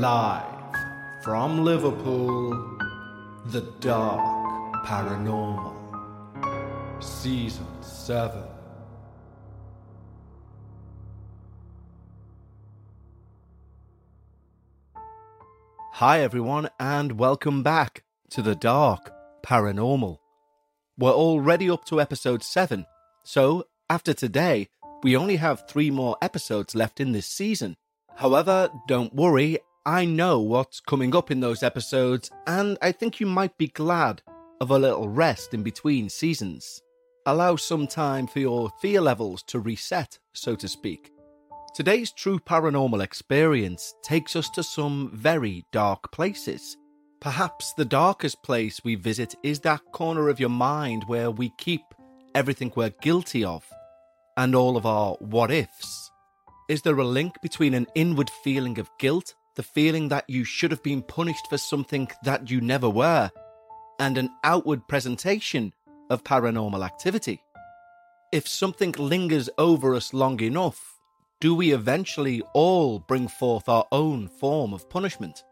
Live from Liverpool, The Dark Paranormal, Season 7. Hi, everyone, and welcome back to The Dark Paranormal. We're already up to episode 7, so after today, we only have three more episodes left in this season. However, don't worry, I know what's coming up in those episodes, and I think you might be glad of a little rest in between seasons. Allow some time for your fear levels to reset, so to speak. Today's true paranormal experience takes us to some very dark places. Perhaps the darkest place we visit is that corner of your mind where we keep everything we're guilty of and all of our what ifs. Is there a link between an inward feeling of guilt, the feeling that you should have been punished for something that you never were, and an outward presentation of paranormal activity? If something lingers over us long enough, do we eventually all bring forth our own form of punishment?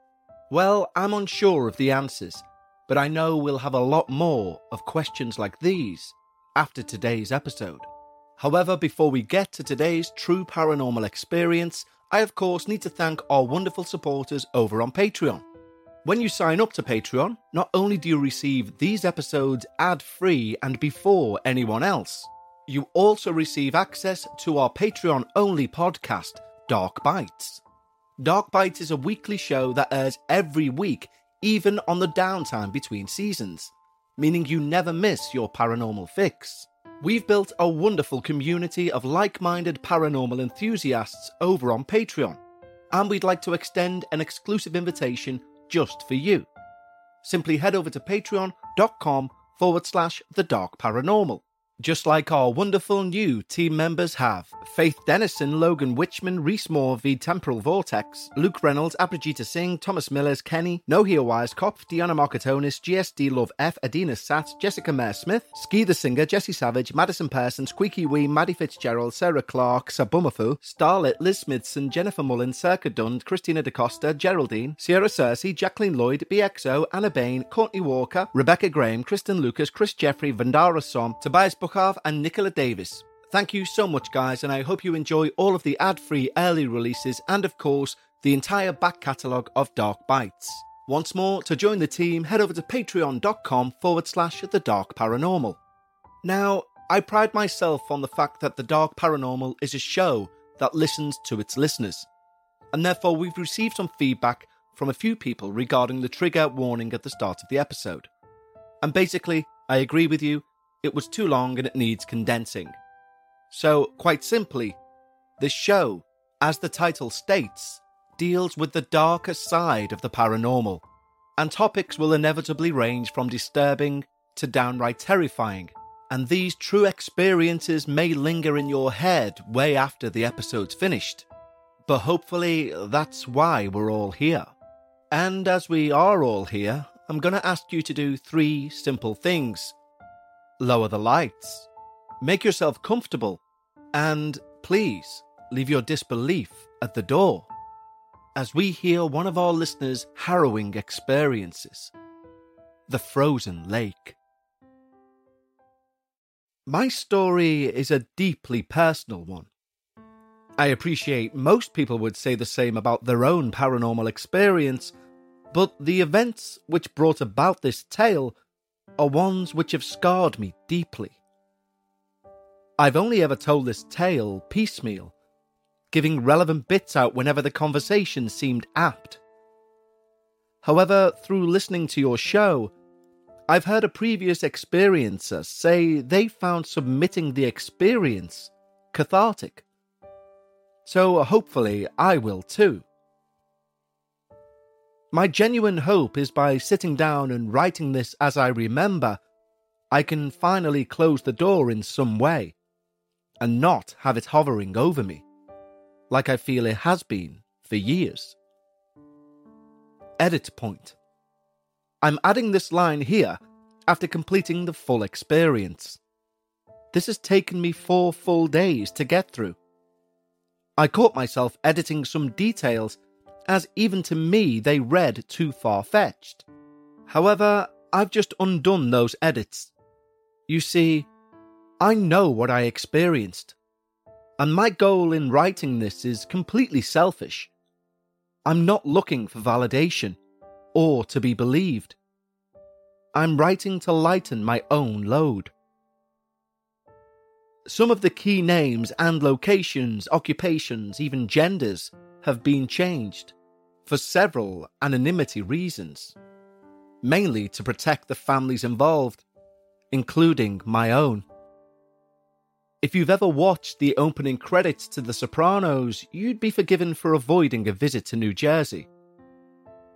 Well, I'm unsure of the answers, but I know we'll have a lot more of questions like these after today's episode. However, before we get to today's true paranormal experience, I of course need to thank our wonderful supporters over on Patreon. When you sign up to Patreon, not only do you receive these episodes ad free and before anyone else, you also receive access to our Patreon only podcast, Dark Bites. Dark Bites is a weekly show that airs every week, even on the downtime between seasons, meaning you never miss your paranormal fix. We've built a wonderful community of like minded paranormal enthusiasts over on Patreon, and we'd like to extend an exclusive invitation just for you. Simply head over to patreon.com forward slash the dark paranormal just like our wonderful new team members have. Faith Dennison, Logan Witchman, Reese Moore, V Temporal Vortex, Luke Reynolds, Abhijita Singh, Thomas Millers, Kenny, Nohia Wisekopf, Diana Markatonis, GSD Love F, Adina Sat, Jessica Mayer Smith, Ski the Singer, Jesse Savage, Madison Person, Squeaky Wee, Maddie Fitzgerald, Sarah Clark, Sabumafu, Starlit, Liz Smithson, Jennifer Mullen, Circa Dund, Christina DaCosta, Geraldine, Sierra Cersei, Jacqueline Lloyd, BXO, Anna Bain, Courtney Walker, Rebecca Graham, Kristen Lucas, Chris Jeffrey, Vandara Som, Tobias And Nicola Davis. Thank you so much, guys, and I hope you enjoy all of the ad free early releases and, of course, the entire back catalogue of Dark Bites. Once more, to join the team, head over to patreon.com forward slash the dark paranormal. Now, I pride myself on the fact that the dark paranormal is a show that listens to its listeners, and therefore we've received some feedback from a few people regarding the trigger warning at the start of the episode. And basically, I agree with you, it was too long and it needs condensing. So, quite simply, this show, as the title states, deals with the darker side of the paranormal, and topics will inevitably range from disturbing to downright terrifying. And these true experiences may linger in your head way after the episode's finished. But hopefully, that's why we're all here. And as we are all here, I'm going to ask you to do three simple things lower the lights, make yourself comfortable, and please leave your disbelief at the door as we hear one of our listeners' harrowing experiences the frozen lake. My story is a deeply personal one. I appreciate most people would say the same about their own paranormal experience, but the events which brought about this tale are ones which have scarred me deeply. I've only ever told this tale piecemeal, giving relevant bits out whenever the conversation seemed apt. However, through listening to your show, I've heard a previous experiencer say they found submitting the experience cathartic. So hopefully I will too. My genuine hope is by sitting down and writing this as I remember, I can finally close the door in some way and not have it hovering over me, like I feel it has been for years. Edit point. I'm adding this line here after completing the full experience. This has taken me four full days to get through. I caught myself editing some details as even to me they read too far fetched. However, I've just undone those edits. You see, I know what I experienced, and my goal in writing this is completely selfish. I'm not looking for validation or to be believed. I'm writing to lighten my own load. Some of the key names and locations, occupations, even genders have been changed for several anonymity reasons, mainly to protect the families involved, including my own. If you've ever watched the opening credits to The Sopranos, you'd be forgiven for avoiding a visit to New Jersey.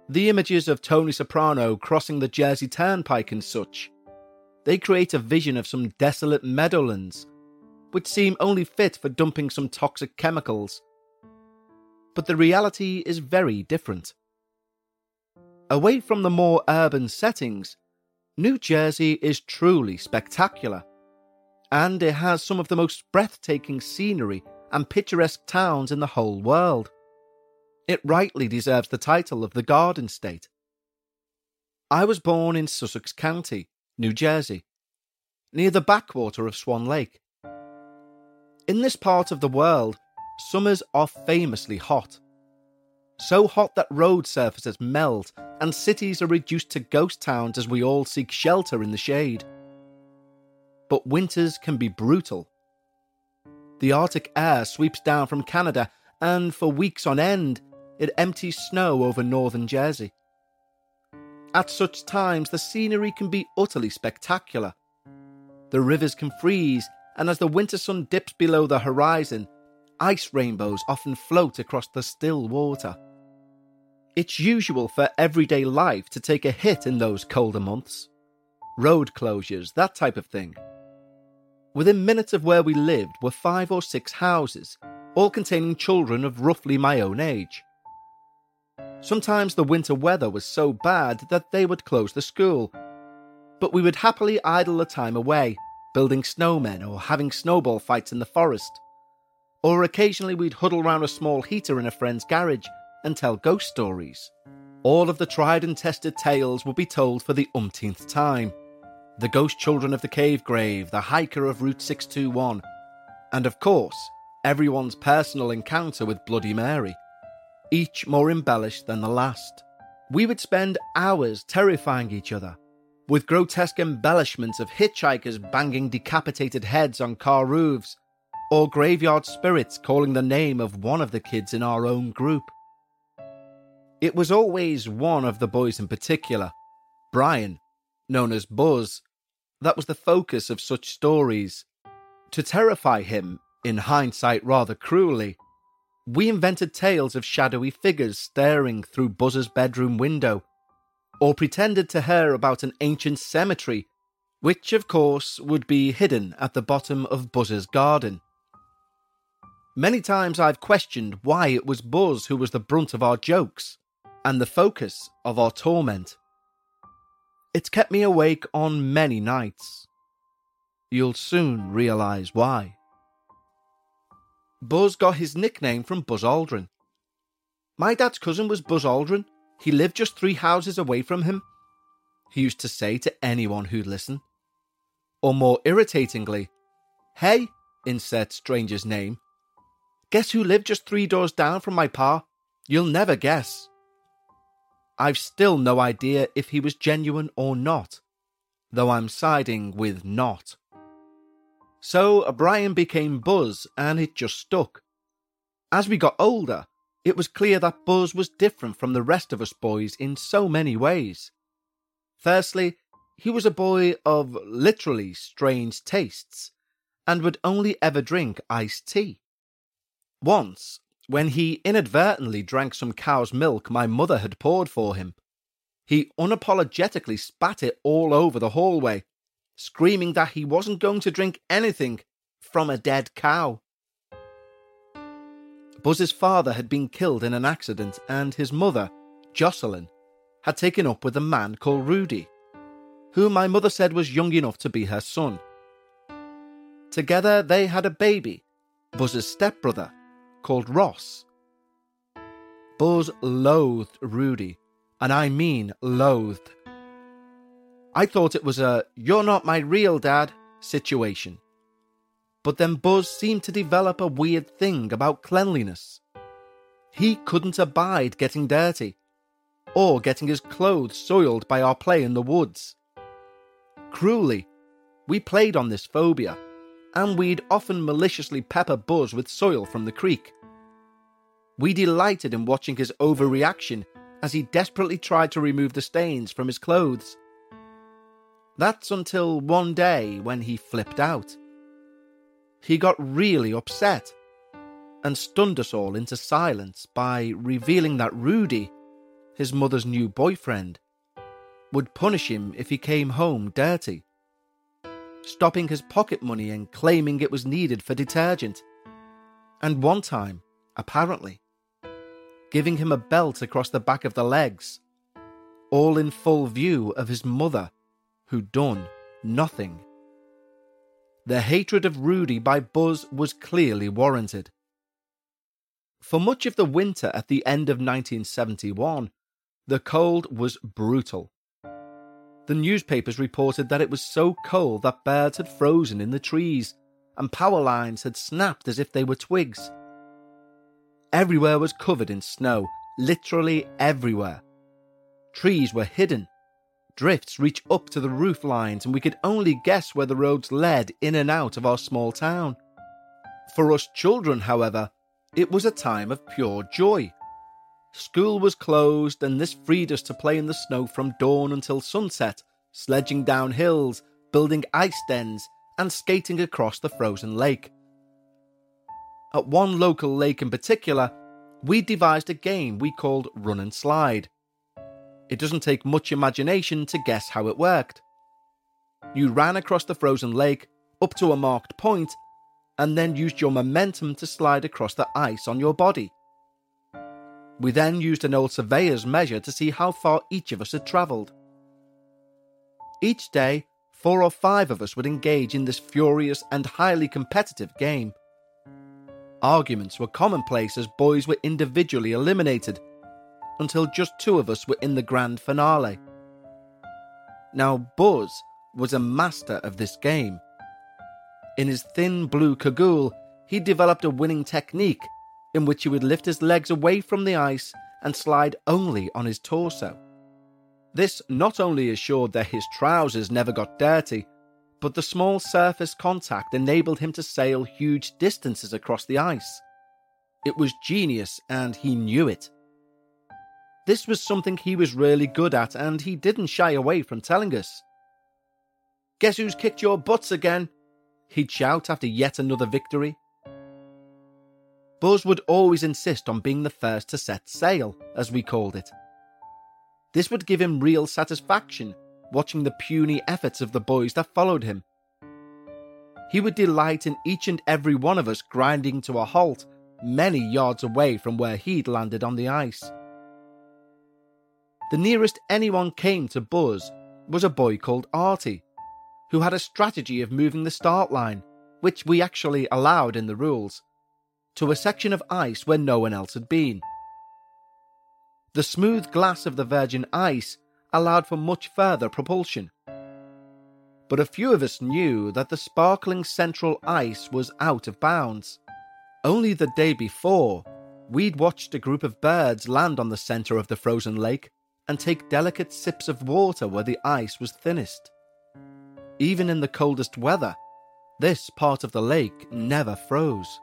The images of Tony Soprano crossing the Jersey Turnpike and such, they create a vision of some desolate meadowlands, which seem only fit for dumping some toxic chemicals but the reality is very different. Away from the more urban settings, New Jersey is truly spectacular, and it has some of the most breathtaking scenery and picturesque towns in the whole world. It rightly deserves the title of the Garden State. I was born in Sussex County, New Jersey, near the backwater of Swan Lake. In this part of the world, summers are famously hot. So hot that road surfaces melt and cities are reduced to ghost towns as we all seek shelter in the shade. But winters can be brutal. The Arctic air sweeps down from Canada, and for weeks on end, it empties snow over northern Jersey. At such times, the scenery can be utterly spectacular. The rivers can freeze, and as the winter sun dips below the horizon, ice rainbows often float across the still water. It's usual for everyday life to take a hit in those colder months. Road closures, that type of thing. Within minutes of where we lived were five or six houses, all containing children of roughly my own age. Sometimes the winter weather was so bad that they would close the school, but we would happily idle the time away, building snowmen or having snowball fights in the forest or occasionally we'd huddle round a small heater in a friend's garage and tell ghost stories. All of the tried and tested tales would be told for the umpteenth time. The ghost children of the cave grave, the hiker of Route 621, and of course, everyone's personal encounter with Bloody Mary, each more embellished than the last. We would spend hours terrifying each other, with grotesque embellishments of hitchhikers banging decapitated heads on car roofs or graveyard spirits calling the name of one of the kids in our own group. It was always one of the boys in particular, Brian, known as Buzz, that was the focus of such stories. To terrify him, in hindsight rather cruelly, we invented tales of shadowy figures staring through Buzz's bedroom window, or pretended to hear about an ancient cemetery, which of course would be hidden at the bottom of Buzz's garden. Many times I've questioned why it was Buzz who was the brunt of our jokes and the focus of our torment. It's kept me awake on many nights. You'll soon realise why. Buzz got his nickname from Buzz Aldrin. My dad's cousin was Buzz Aldrin. He lived just three houses away from him. He used to say to anyone who'd listen. Or more irritatingly, Hey, insert stranger's name. Guess who lived just three doors down from my pa? You'll never guess. I've still no idea if he was genuine or not, though I'm siding with not. So Brian became Buzz, and it just stuck. As we got older, it was clear that Buzz was different from the rest of us boys in so many ways. Firstly, he was a boy of literally strange tastes, and would only ever drink iced tea. Once, when he inadvertently drank some cow's milk my mother had poured for him, he unapologetically spat it all over the hallway screaming that he wasn't going to drink anything from a dead cow. Buzz's father had been killed in an accident, and his mother, Jocelyn, had taken up with a man called Rudy, whom my mother said was young enough to be her son. Together they had a baby, Buzz's stepbrother, called Ross. Buzz loathed Rudy, and I mean loathed I thought it was a you're not my real dad situation. But then Buzz seemed to develop a weird thing about cleanliness. He couldn't abide getting dirty, or getting his clothes soiled by our play in the woods. Cruelly, we played on this phobia, and we'd often maliciously pepper Buzz with soil from the creek. We delighted in watching his overreaction as he desperately tried to remove the stains from his clothes. That's until one day when he flipped out. He got really upset and stunned us all into silence by revealing that Rudy, his mother's new boyfriend, would punish him if he came home dirty, stopping his pocket money and claiming it was needed for detergent. And one time, apparently, giving him a belt across the back of the legs, all in full view of his mother who'd done nothing. The hatred of Rudy by Buzz was clearly warranted. For much of the winter at the end of 1971, the cold was brutal. The newspapers reported that it was so cold that birds had frozen in the trees and power lines had snapped as if they were twigs. Everywhere was covered in snow, literally everywhere. Trees were hidden Drifts reached up to the roof lines, and we could only guess where the roads led in and out of our small town. For us children, however, it was a time of pure joy. School was closed, and this freed us to play in the snow from dawn until sunset, sledging down hills, building ice dens, and skating across the frozen lake. At one local lake in particular, we devised a game we called Run and Slide. It doesn't take much imagination to guess how it worked. You ran across the frozen lake up to a marked point and then used your momentum to slide across the ice on your body. We then used an old surveyor's measure to see how far each of us had travelled. Each day, four or five of us would engage in this furious and highly competitive game. Arguments were commonplace as boys were individually eliminated until just two of us were in the grand finale. Now, Buzz was a master of this game. In his thin blue cagoule, he developed a winning technique in which he would lift his legs away from the ice and slide only on his torso. This not only assured that his trousers never got dirty, but the small surface contact enabled him to sail huge distances across the ice. It was genius, and he knew it. This was something he was really good at, and he didn't shy away from telling us. Guess who's kicked your butts again? He'd shout after yet another victory. Buzz would always insist on being the first to set sail, as we called it. This would give him real satisfaction, watching the puny efforts of the boys that followed him. He would delight in each and every one of us grinding to a halt many yards away from where he'd landed on the ice. The nearest anyone came to Buzz was a boy called Artie, who had a strategy of moving the start line, which we actually allowed in the rules, to a section of ice where no one else had been. The smooth glass of the virgin ice allowed for much further propulsion. but a few of us knew that the sparkling central ice was out of bounds. Only the day before, we'd watched a group of birds land on the centre of the frozen lake and take delicate sips of water where the ice was thinnest. Even in the coldest weather, this part of the lake never froze.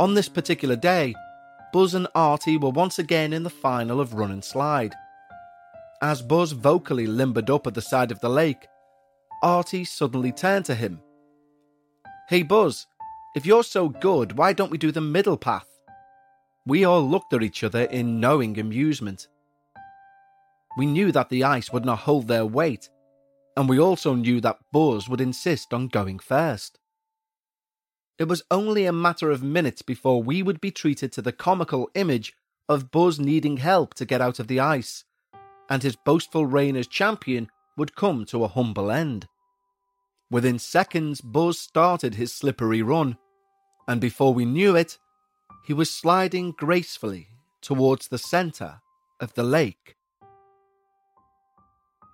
On this particular day, Buzz and Artie were once again in the final of Run and Slide. As Buzz vocally limbered up at the side of the lake, Artie suddenly turned to him. Hey Buzz, if you're so good, why don't we do the middle path? We all looked at each other in knowing amusement. We knew that the ice would not hold their weight, and we also knew that Buzz would insist on going first. It was only a matter of minutes before we would be treated to the comical image of Buzz needing help to get out of the ice, and his boastful reign as champion would come to a humble end. Within seconds, Buzz started his slippery run, and before we knew it, he was sliding gracefully towards the centre of the lake.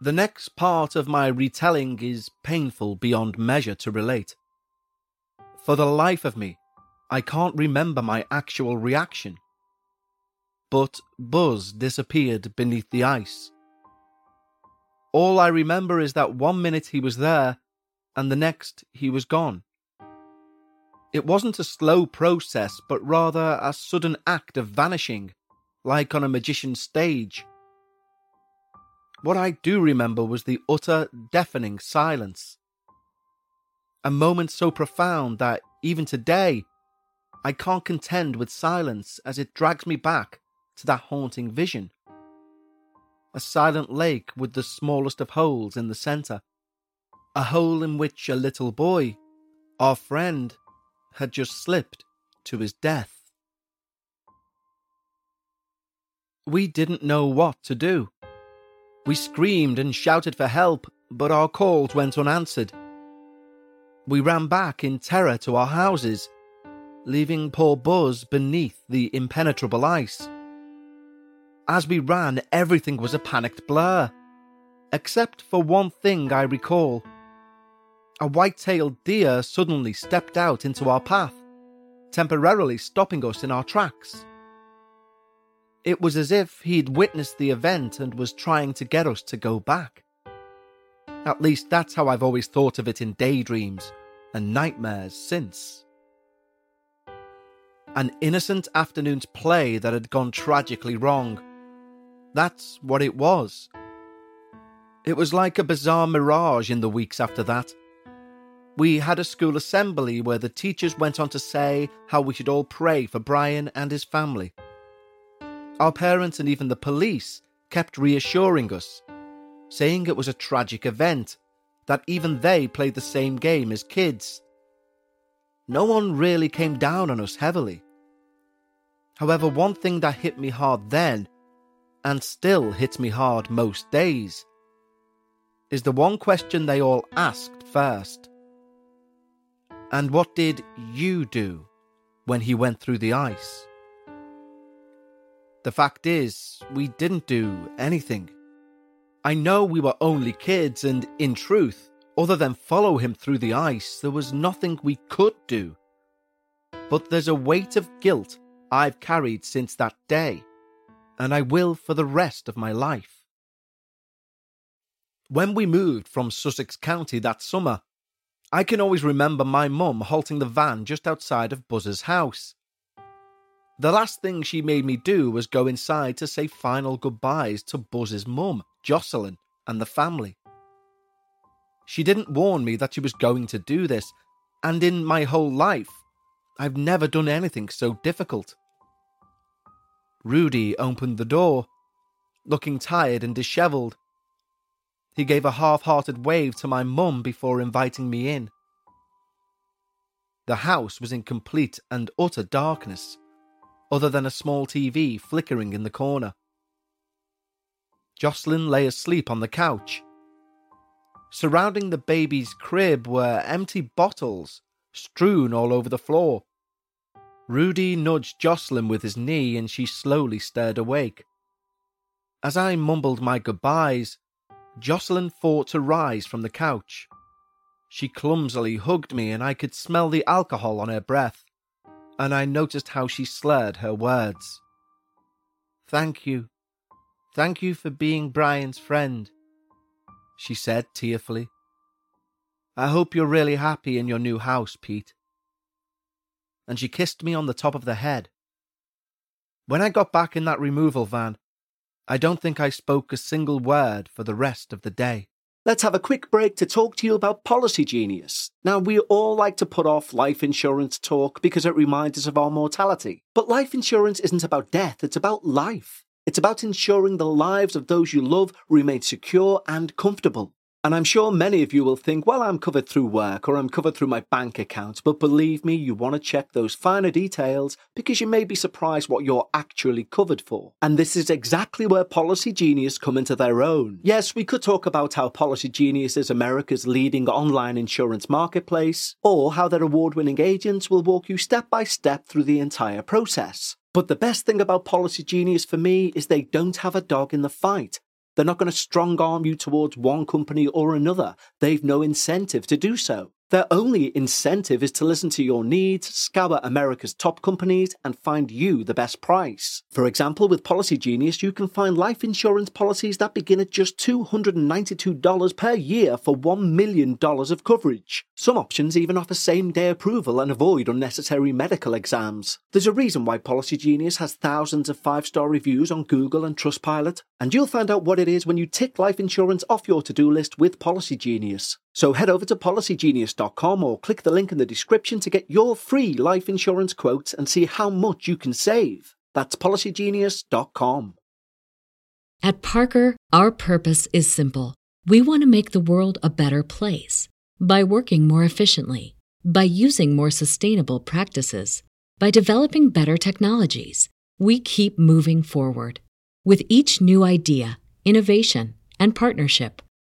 The next part of my retelling is painful beyond measure to relate. For the life of me, I can't remember my actual reaction. But Buzz disappeared beneath the ice. All I remember is that one minute he was there, and the next he was gone. It wasn't a slow process, but rather a sudden act of vanishing, like on a magician's stage. What I do remember was the utter, deafening silence. A moment so profound that, even today, I can't contend with silence as it drags me back to that haunting vision. A silent lake with the smallest of holes in the centre. A hole in which a little boy, our friend, had just slipped to his death. We didn't know what to do. We screamed and shouted for help, but our calls went unanswered. We ran back in terror to our houses, leaving poor Buzz beneath the impenetrable ice. As we ran, everything was a panicked blur, except for one thing I recall. A white tailed deer suddenly stepped out into our path, temporarily stopping us in our tracks. It was as if he'd witnessed the event and was trying to get us to go back. At least that's how I've always thought of it in daydreams and nightmares since. An innocent afternoon's play that had gone tragically wrong. That's what it was. It was like a bizarre mirage in the weeks after that. We had a school assembly where the teachers went on to say how we should all pray for Brian and his family. Our parents and even the police kept reassuring us, saying it was a tragic event, that even they played the same game as kids. No one really came down on us heavily. However, one thing that hit me hard then, and still hits me hard most days, is the one question they all asked first. And what did you do when he went through the ice? The fact is, we didn't do anything. I know we were only kids, and in truth, other than follow him through the ice, there was nothing we could do. But there's a weight of guilt I've carried since that day, and I will for the rest of my life. When we moved from Sussex County that summer, I can always remember my mum halting the van just outside of Buzz's house. The last thing she made me do was go inside to say final goodbyes to Buzz's mum, Jocelyn, and the family. She didn't warn me that she was going to do this, and in my whole life, I've never done anything so difficult. Rudy opened the door, looking tired and dishevelled. He gave a half hearted wave to my mum before inviting me in. The house was in complete and utter darkness other than a small TV flickering in the corner. Jocelyn lay asleep on the couch. Surrounding the baby's crib were empty bottles strewn all over the floor. Rudy nudged Jocelyn with his knee and she slowly stirred awake. As I mumbled my goodbyes, Jocelyn fought to rise from the couch. She clumsily hugged me, and I could smell the alcohol on her breath, and I noticed how she slurred her words. Thank you. Thank you for being Brian's friend, she said tearfully. I hope you're really happy in your new house, Pete. And she kissed me on the top of the head. When I got back in that removal van, I don't think I spoke a single word for the rest of the day. Let's have a quick break to talk to you about Policy Genius. Now, we all like to put off life insurance talk because it reminds us of our mortality. But life insurance isn't about death, it's about life. It's about ensuring the lives of those you love remain secure and comfortable. And I'm sure many of you will think, well, I'm covered through work or I'm covered through my bank account. But believe me, you want to check those finer details because you may be surprised what you're actually covered for. And this is exactly where Policy Genius come into their own. Yes, we could talk about how Policy Genius is America's leading online insurance marketplace, or how their award winning agents will walk you step by step through the entire process. But the best thing about Policy Genius for me is they don't have a dog in the fight. They're not going to strong arm you towards one company or another. They've no incentive to do so. Their only incentive is to listen to your needs, scour America's top companies, and find you the best price. For example, with Policy Genius, you can find life insurance policies that begin at just $292 per year for $1 million of coverage. Some options even offer same day approval and avoid unnecessary medical exams. There's a reason why Policy Genius has thousands of five star reviews on Google and Trustpilot, and you'll find out what it is when you tick life insurance off your to do list with Policy Genius. So head over to policygenius.com or click the link in the description to get your free life insurance quotes and see how much you can save. That's policygenius.com. At Parker, our purpose is simple. We want to make the world a better place by working more efficiently, by using more sustainable practices, by developing better technologies. We keep moving forward. With each new idea, innovation, and partnership,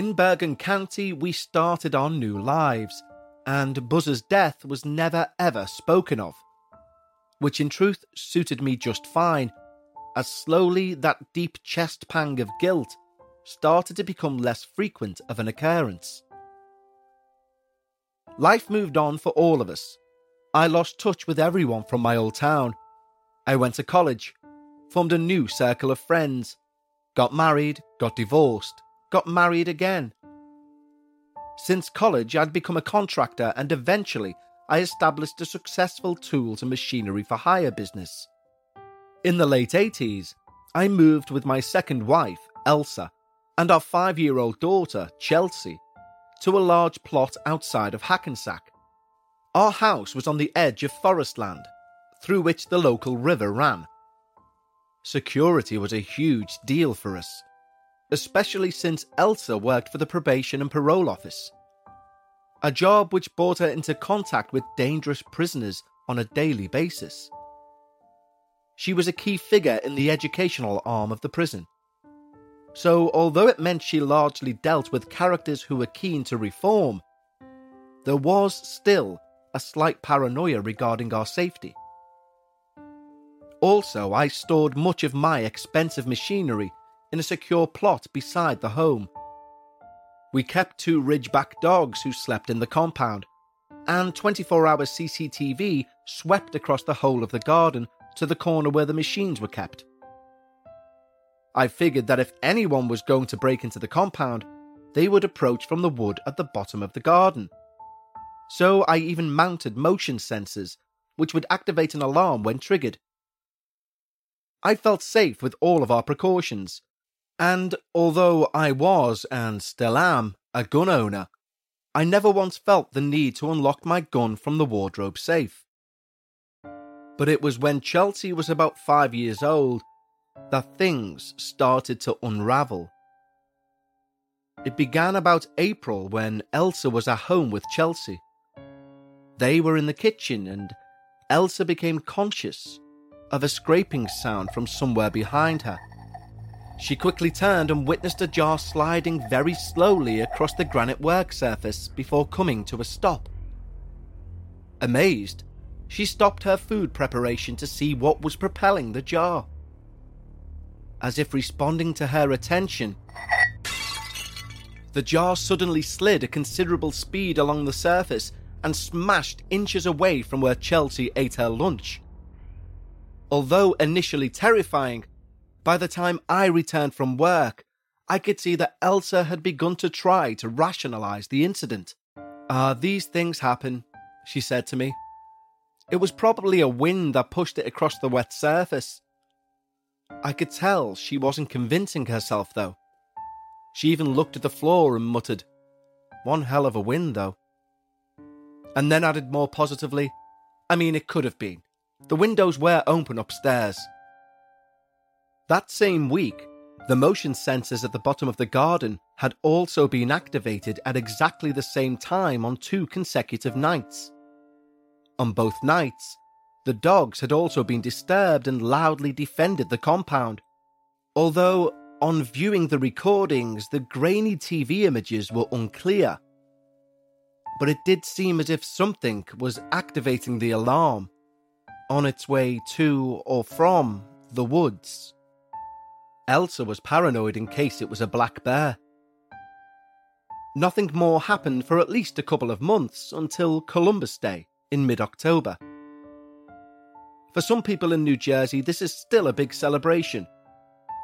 In Bergen County, we started our new lives, and Buzz's death was never ever spoken of. Which in truth suited me just fine, as slowly that deep chest pang of guilt started to become less frequent of an occurrence. Life moved on for all of us. I lost touch with everyone from my old town. I went to college, formed a new circle of friends, got married, got divorced, got married again. Since college, I'd become a contractor and eventually I established a successful tools and machinery for hire business. In the late 80s, I moved with my second wife, Elsa, and our five year old daughter, Chelsea, to a large plot outside of Hackensack. Our house was on the edge of forest land, through which the local river ran. Security was a huge deal for us, especially since Elsa worked for the probation and parole office. A job which brought her into contact with dangerous prisoners on a daily basis. She was a key figure in the educational arm of the prison. So, although it meant she largely dealt with characters who were keen to reform, there was still a slight paranoia regarding our safety. Also, I stored much of my expensive machinery in a secure plot beside the home. We kept two ridgeback dogs who slept in the compound, and 24 hour CCTV swept across the whole of the garden to the corner where the machines were kept. I figured that if anyone was going to break into the compound, they would approach from the wood at the bottom of the garden. So I even mounted motion sensors, which would activate an alarm when triggered. I felt safe with all of our precautions, And although I was, and still am, a gun owner, I never once felt the need to unlock my gun from the wardrobe safe. But it was when Chelsea was about five years old that things started to unravel. It began about April when Elsa was at home with Chelsea. They were in the kitchen and Elsa became conscious of a scraping sound from somewhere behind her. She quickly turned and witnessed a jar sliding very slowly across the granite work surface before coming to a stop. Amazed, she stopped her food preparation to see what was propelling the jar. As if responding to her attention, the jar suddenly slid a considerable speed along the surface and smashed inches away from where Chelsea ate her lunch. Although initially terrifying, by the time I returned from work, I could see that Elsa had begun to try to rationalize the incident. Ah, uh, these things happen, she said to me. It was probably a wind that pushed it across the wet surface. I could tell she wasn't convincing herself, though. She even looked at the floor and muttered, One hell of a wind, though. And then added more positively, I mean, it could have been. The windows were open upstairs. That same week, the motion sensors at the bottom of the garden had also been activated at exactly the same time on two consecutive nights. On both nights, the dogs had also been disturbed and loudly defended the compound. Although, on viewing the recordings, the grainy TV images were unclear. But it did seem as if something was activating the alarm on its way to or from the woods. Elsa was paranoid in case it was a black bear. Nothing more happened for at least a couple of months until Columbus Day in mid October. For some people in New Jersey, this is still a big celebration,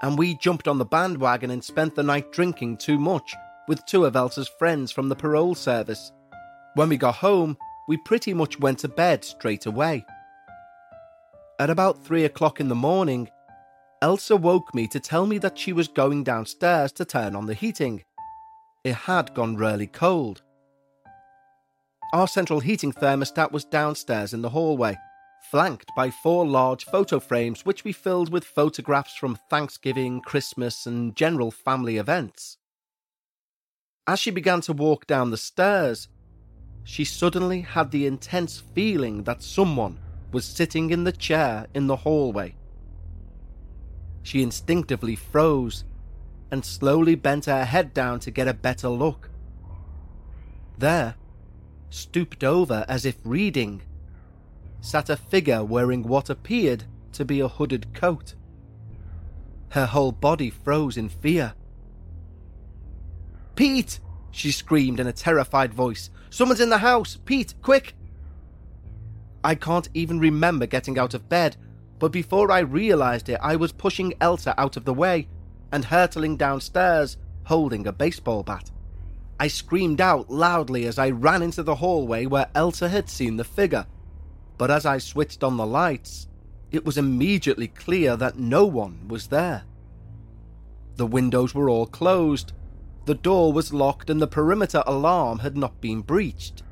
and we jumped on the bandwagon and spent the night drinking too much with two of Elsa's friends from the parole service. When we got home, we pretty much went to bed straight away. At about three o'clock in the morning, Elsa woke me to tell me that she was going downstairs to turn on the heating. It had gone really cold. Our central heating thermostat was downstairs in the hallway, flanked by four large photo frames which we filled with photographs from Thanksgiving, Christmas, and general family events. As she began to walk down the stairs, she suddenly had the intense feeling that someone was sitting in the chair in the hallway. She instinctively froze and slowly bent her head down to get a better look. There, stooped over as if reading, sat a figure wearing what appeared to be a hooded coat. Her whole body froze in fear. Pete! she screamed in a terrified voice. Someone's in the house! Pete, quick! I can't even remember getting out of bed, but before I realized it, I was pushing Elsa out of the way and hurtling downstairs, holding a baseball bat. I screamed out loudly as I ran into the hallway where Elsa had seen the figure, but as I switched on the lights, it was immediately clear that no one was there. The windows were all closed, the door was locked, and the perimeter alarm had not been breached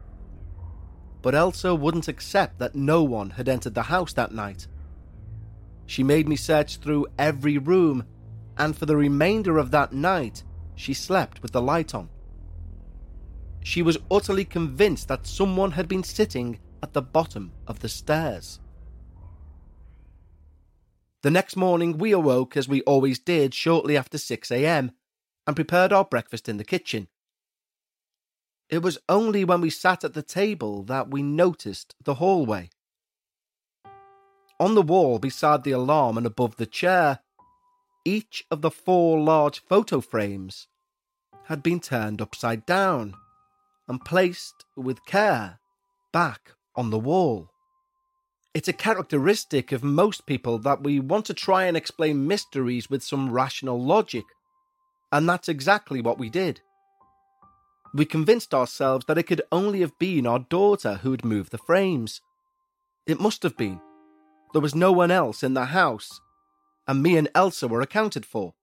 but Elsa wouldn't accept that no one had entered the house that night. She made me search through every room, and for the remainder of that night, she slept with the light on. She was utterly convinced that someone had been sitting at the bottom of the stairs. The next morning, we awoke as we always did shortly after 6 am and prepared our breakfast in the kitchen. It was only when we sat at the table that we noticed the hallway. On the wall beside the alarm and above the chair, each of the four large photo frames had been turned upside down and placed with care back on the wall. It's a characteristic of most people that we want to try and explain mysteries with some rational logic, and that's exactly what we did. We convinced ourselves that it could only have been our daughter who had moved the frames. It must have been. There was no one else in the house, and me and Elsa were accounted for.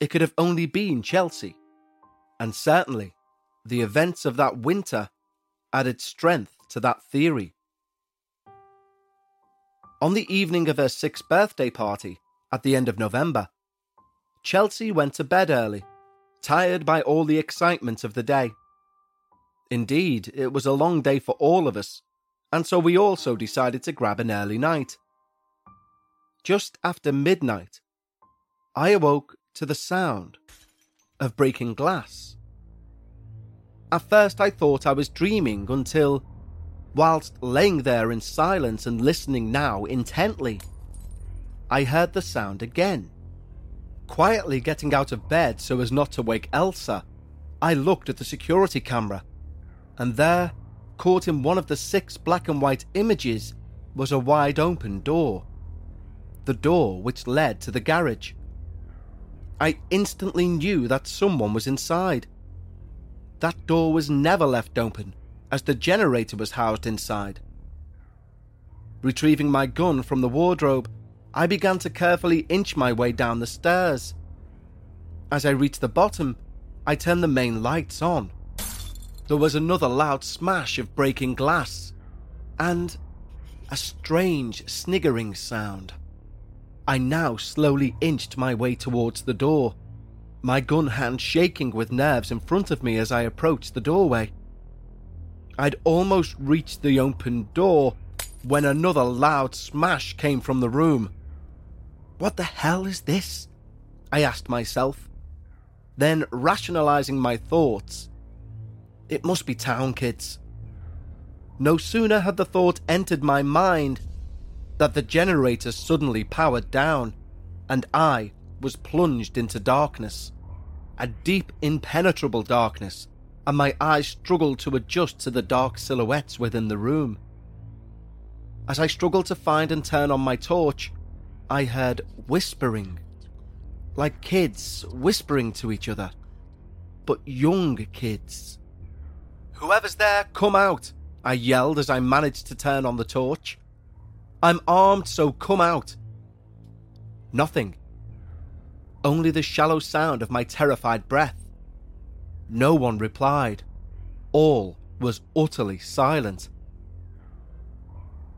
it could have only been Chelsea. And certainly, the events of that winter added strength to that theory. On the evening of her sixth birthday party, at the end of November, Chelsea went to bed early, tired by all the excitement of the day. Indeed, it was a long day for all of us, and so we also decided to grab an early night. Just after midnight, I awoke to the sound of breaking glass. At first, I thought I was dreaming until, whilst laying there in silence and listening now intently, I heard the sound again. Quietly getting out of bed so as not to wake Elsa, I looked at the security camera, and there, caught in one of the six black and white images, was a wide open door. The door which led to the garage. I instantly knew that someone was inside. That door was never left open, as the generator was housed inside. Retrieving my gun from the wardrobe, I began to carefully inch my way down the stairs. As I reached the bottom, I turned the main lights on. There was another loud smash of breaking glass, and a strange sniggering sound. I now slowly inched my way towards the door, my gun hand shaking with nerves in front of me as I approached the doorway. I'd almost reached the open door when another loud smash came from the room. What the hell is this? I asked myself. Then, rationalizing my thoughts, it must be town kids. No sooner had the thought entered my mind that the generator suddenly powered down, and I was plunged into darkness. A deep, impenetrable darkness, and my eyes struggled to adjust to the dark silhouettes within the room. As I struggled to find and turn on my torch, I heard whispering. Like kids whispering to each other. But young kids. Whoever's there, come out! I yelled as I managed to turn on the torch. I'm armed, so come out. Nothing. Only the shallow sound of my terrified breath. No one replied. All was utterly silent.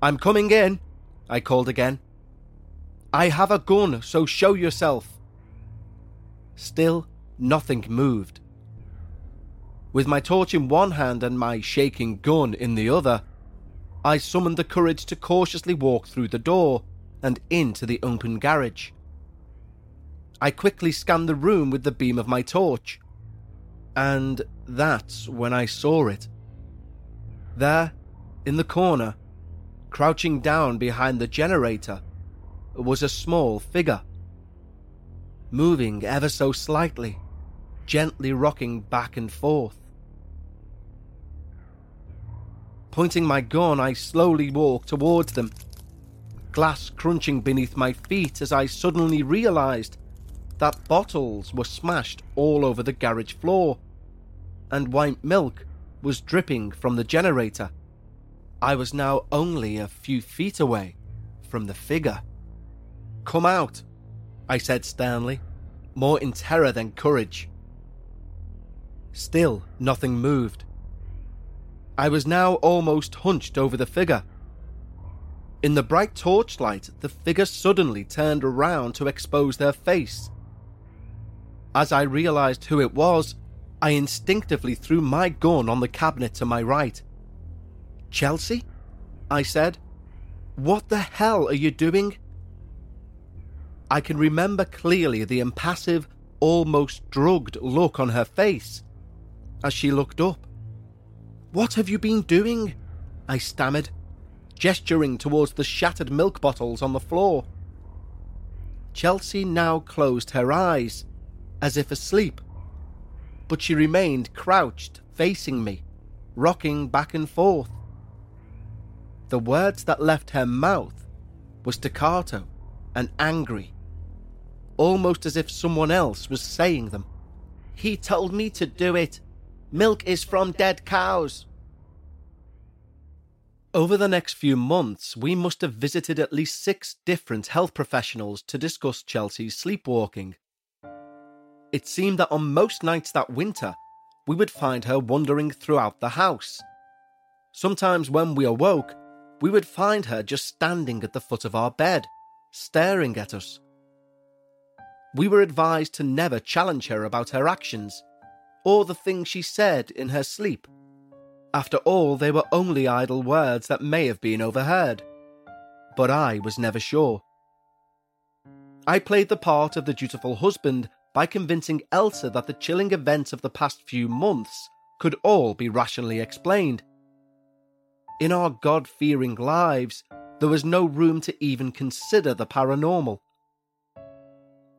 I'm coming in, I called again. I have a gun, so show yourself. Still, nothing moved. With my torch in one hand and my shaking gun in the other, I summoned the courage to cautiously walk through the door and into the open garage. I quickly scanned the room with the beam of my torch, and that's when I saw it. There, in the corner, crouching down behind the generator, was a small figure. Moving ever so slightly, gently rocking back and forth. Pointing my gun, I slowly walked towards them, glass crunching beneath my feet as I suddenly realized that bottles were smashed all over the garage floor, and white milk was dripping from the generator. I was now only a few feet away from the figure. Come out, I said sternly, more in terror than courage. Still, nothing moved. I was now almost hunched over the figure. In the bright torchlight, the figure suddenly turned around to expose their face. As I realized who it was, I instinctively threw my gun on the cabinet to my right. Chelsea? I said. What the hell are you doing? I can remember clearly the impassive, almost drugged look on her face as she looked up. What have you been doing? I stammered, gesturing towards the shattered milk bottles on the floor. Chelsea now closed her eyes, as if asleep, but she remained crouched, facing me, rocking back and forth. The words that left her mouth were staccato and angry almost as if someone else was saying them. He told me to do it. Milk is from dead cows. Over the next few months, we must have visited at least six different health professionals to discuss Chelsea's sleepwalking. it seemed that on most nights that winter, we would find her wandering throughout the house. Sometimes when we awoke, we would find her just standing at the foot of our bed, staring at us. We were advised to never challenge her about her actions or the things she said in her sleep. After all, they were only idle words that may have been overheard. But I was never sure. I played the part of the dutiful husband by convincing Elsa that the chilling events of the past few months could all be rationally explained. In our God fearing lives, there was no room to even consider the paranormal.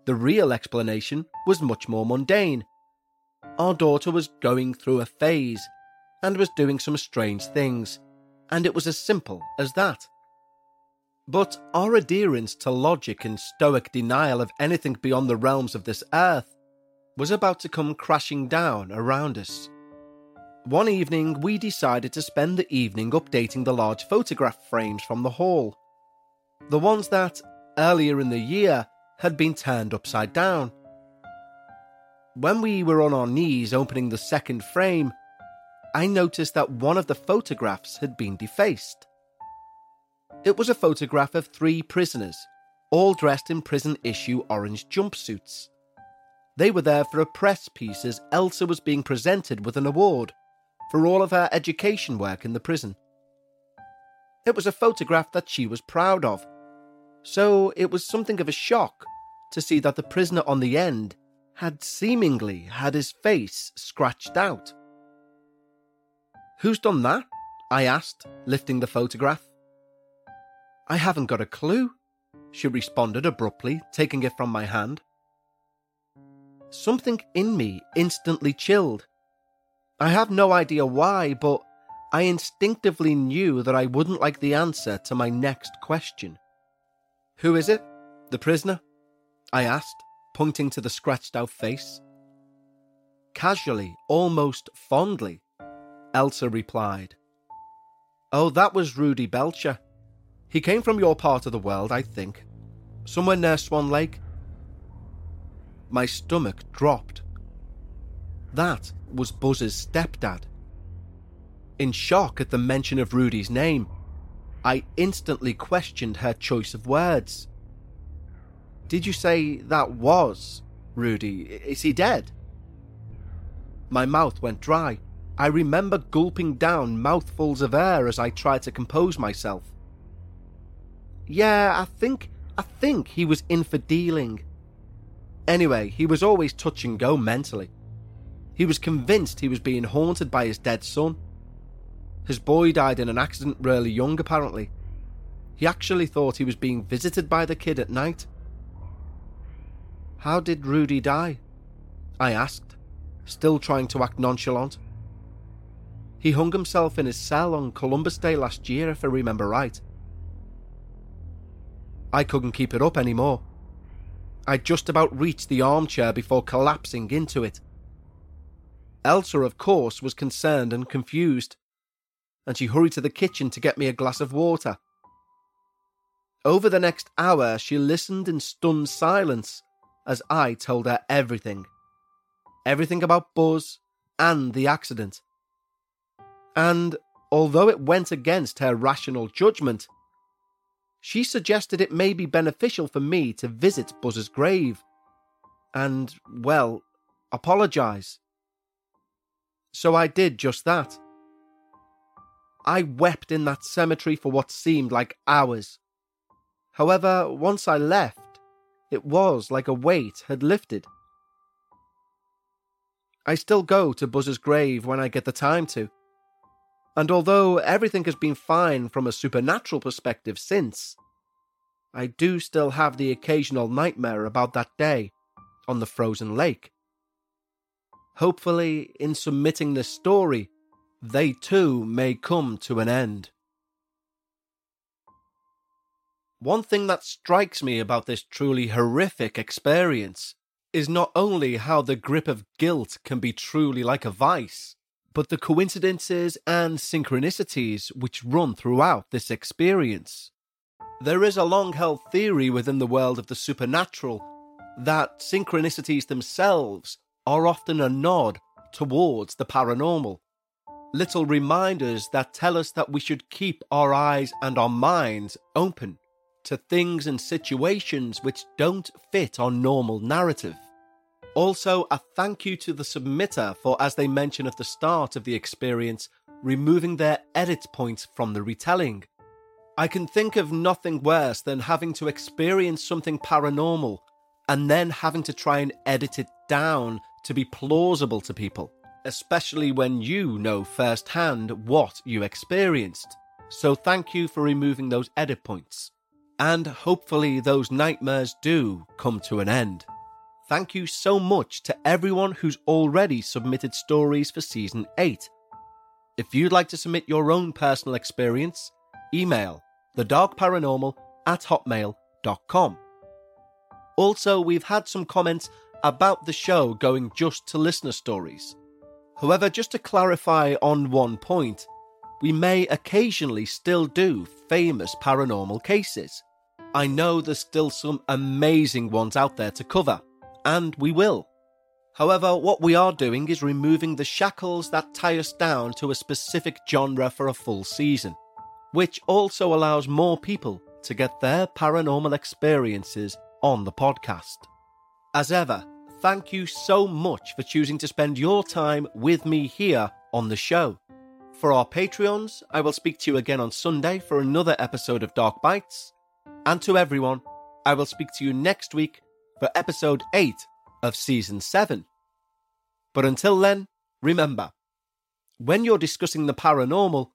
The real explanation was much more mundane. Our daughter was going through a phase and was doing some strange things, and it was as simple as that. But our adherence to logic and stoic denial of anything beyond the realms of this earth was about to come crashing down around us. One evening, we decided to spend the evening updating the large photograph frames from the hall. The ones that, earlier in the year, had been turned upside down. When we were on our knees opening the second frame, I noticed that one of the photographs had been defaced. It was a photograph of three prisoners, all dressed in prison issue orange jumpsuits. They were there for a press piece as Elsa was being presented with an award for all of her education work in the prison. It was a photograph that she was proud of, so it was something of a shock to see that the prisoner on the end had seemingly had his face scratched out. Who's done that? I asked, lifting the photograph. I haven't got a clue, she responded abruptly, taking it from my hand. Something in me instantly chilled. I have no idea why, but I instinctively knew that I wouldn't like the answer to my next question. Who is it? The prisoner? I asked, pointing to the scratched out face. Casually, almost fondly, Elsa replied. Oh, that was Rudy Belcher. He came from your part of the world, I think. Somewhere near Swan Lake. My stomach dropped. That was Buzz's stepdad. In shock at the mention of Rudy's name, I instantly questioned her choice of words. Did you say that was Rudy? Is he dead? My mouth went dry. I remember gulping down mouthfuls of air as I tried to compose myself. Yeah, I think I think he was in for dealing. Anyway, he was always touch and go mentally. He was convinced he was being haunted by his dead son. His boy died in an accident really young, apparently. He actually thought he was being visited by the kid at night. How did Rudy die? I asked, still trying to act nonchalant. He hung himself in his cell on Columbus Day last year, if I remember right. I couldn't keep it up anymore. I'd just about reached the armchair before collapsing into it. Elsa, of course, was concerned and confused, and she hurried to the kitchen to get me a glass of water. Over the next hour, she listened in stunned silence as I told her everything. Everything about Buzz and the accident. And although it went against her rational judgment, she suggested it may be beneficial for me to visit Buzz's grave and, well, apologise. So I did just that. I wept in that cemetery for what seemed like hours. However, once I left, it was like a weight had lifted. I still go to Buzz's grave when I get the time to. And although everything has been fine from a supernatural perspective since, I do still have the occasional nightmare about that day on the frozen lake. Hopefully, in submitting this story, they too may come to an end. One thing that strikes me about this truly horrific experience is not only how the grip of guilt can be truly like a vice, but the coincidences and synchronicities which run throughout this experience. There is a long held theory within the world of the supernatural that synchronicities themselves are often a nod towards the paranormal. Little reminders that tell us that we should keep our eyes and our minds open to things and situations which don't fit our normal narrative. Also, a thank you to the submitter for, as they mention at the start of the experience, removing their edit points from the retelling. I can think of nothing worse than having to experience something paranormal and then having to try and edit it down to be plausible to people, especially when you know firsthand what you experienced. So, thank you for removing those edit points. And hopefully, those nightmares do come to an end. Thank you so much to everyone who's already submitted stories for season 8. If you'd like to submit your own personal experience, email thedarkparanormal at hotmail.com. Also, we've had some comments about the show going just to listener stories. However, just to clarify on one point, we may occasionally still do famous paranormal cases. I know there's still some amazing ones out there to cover, and we will. However, what we are doing is removing the shackles that tie us down to a specific genre for a full season, which also allows more people to get their paranormal experiences on the podcast. As ever, thank you so much for choosing to spend your time with me here on the show. For our Patreons, I will speak to you again on Sunday for another episode of Dark Bites. And to everyone, I will speak to you next week for episode 8 of season 7. But until then, remember when you're discussing the paranormal,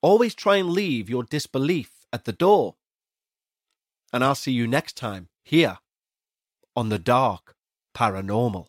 always try and leave your disbelief at the door. And I'll see you next time here on the Dark Paranormal.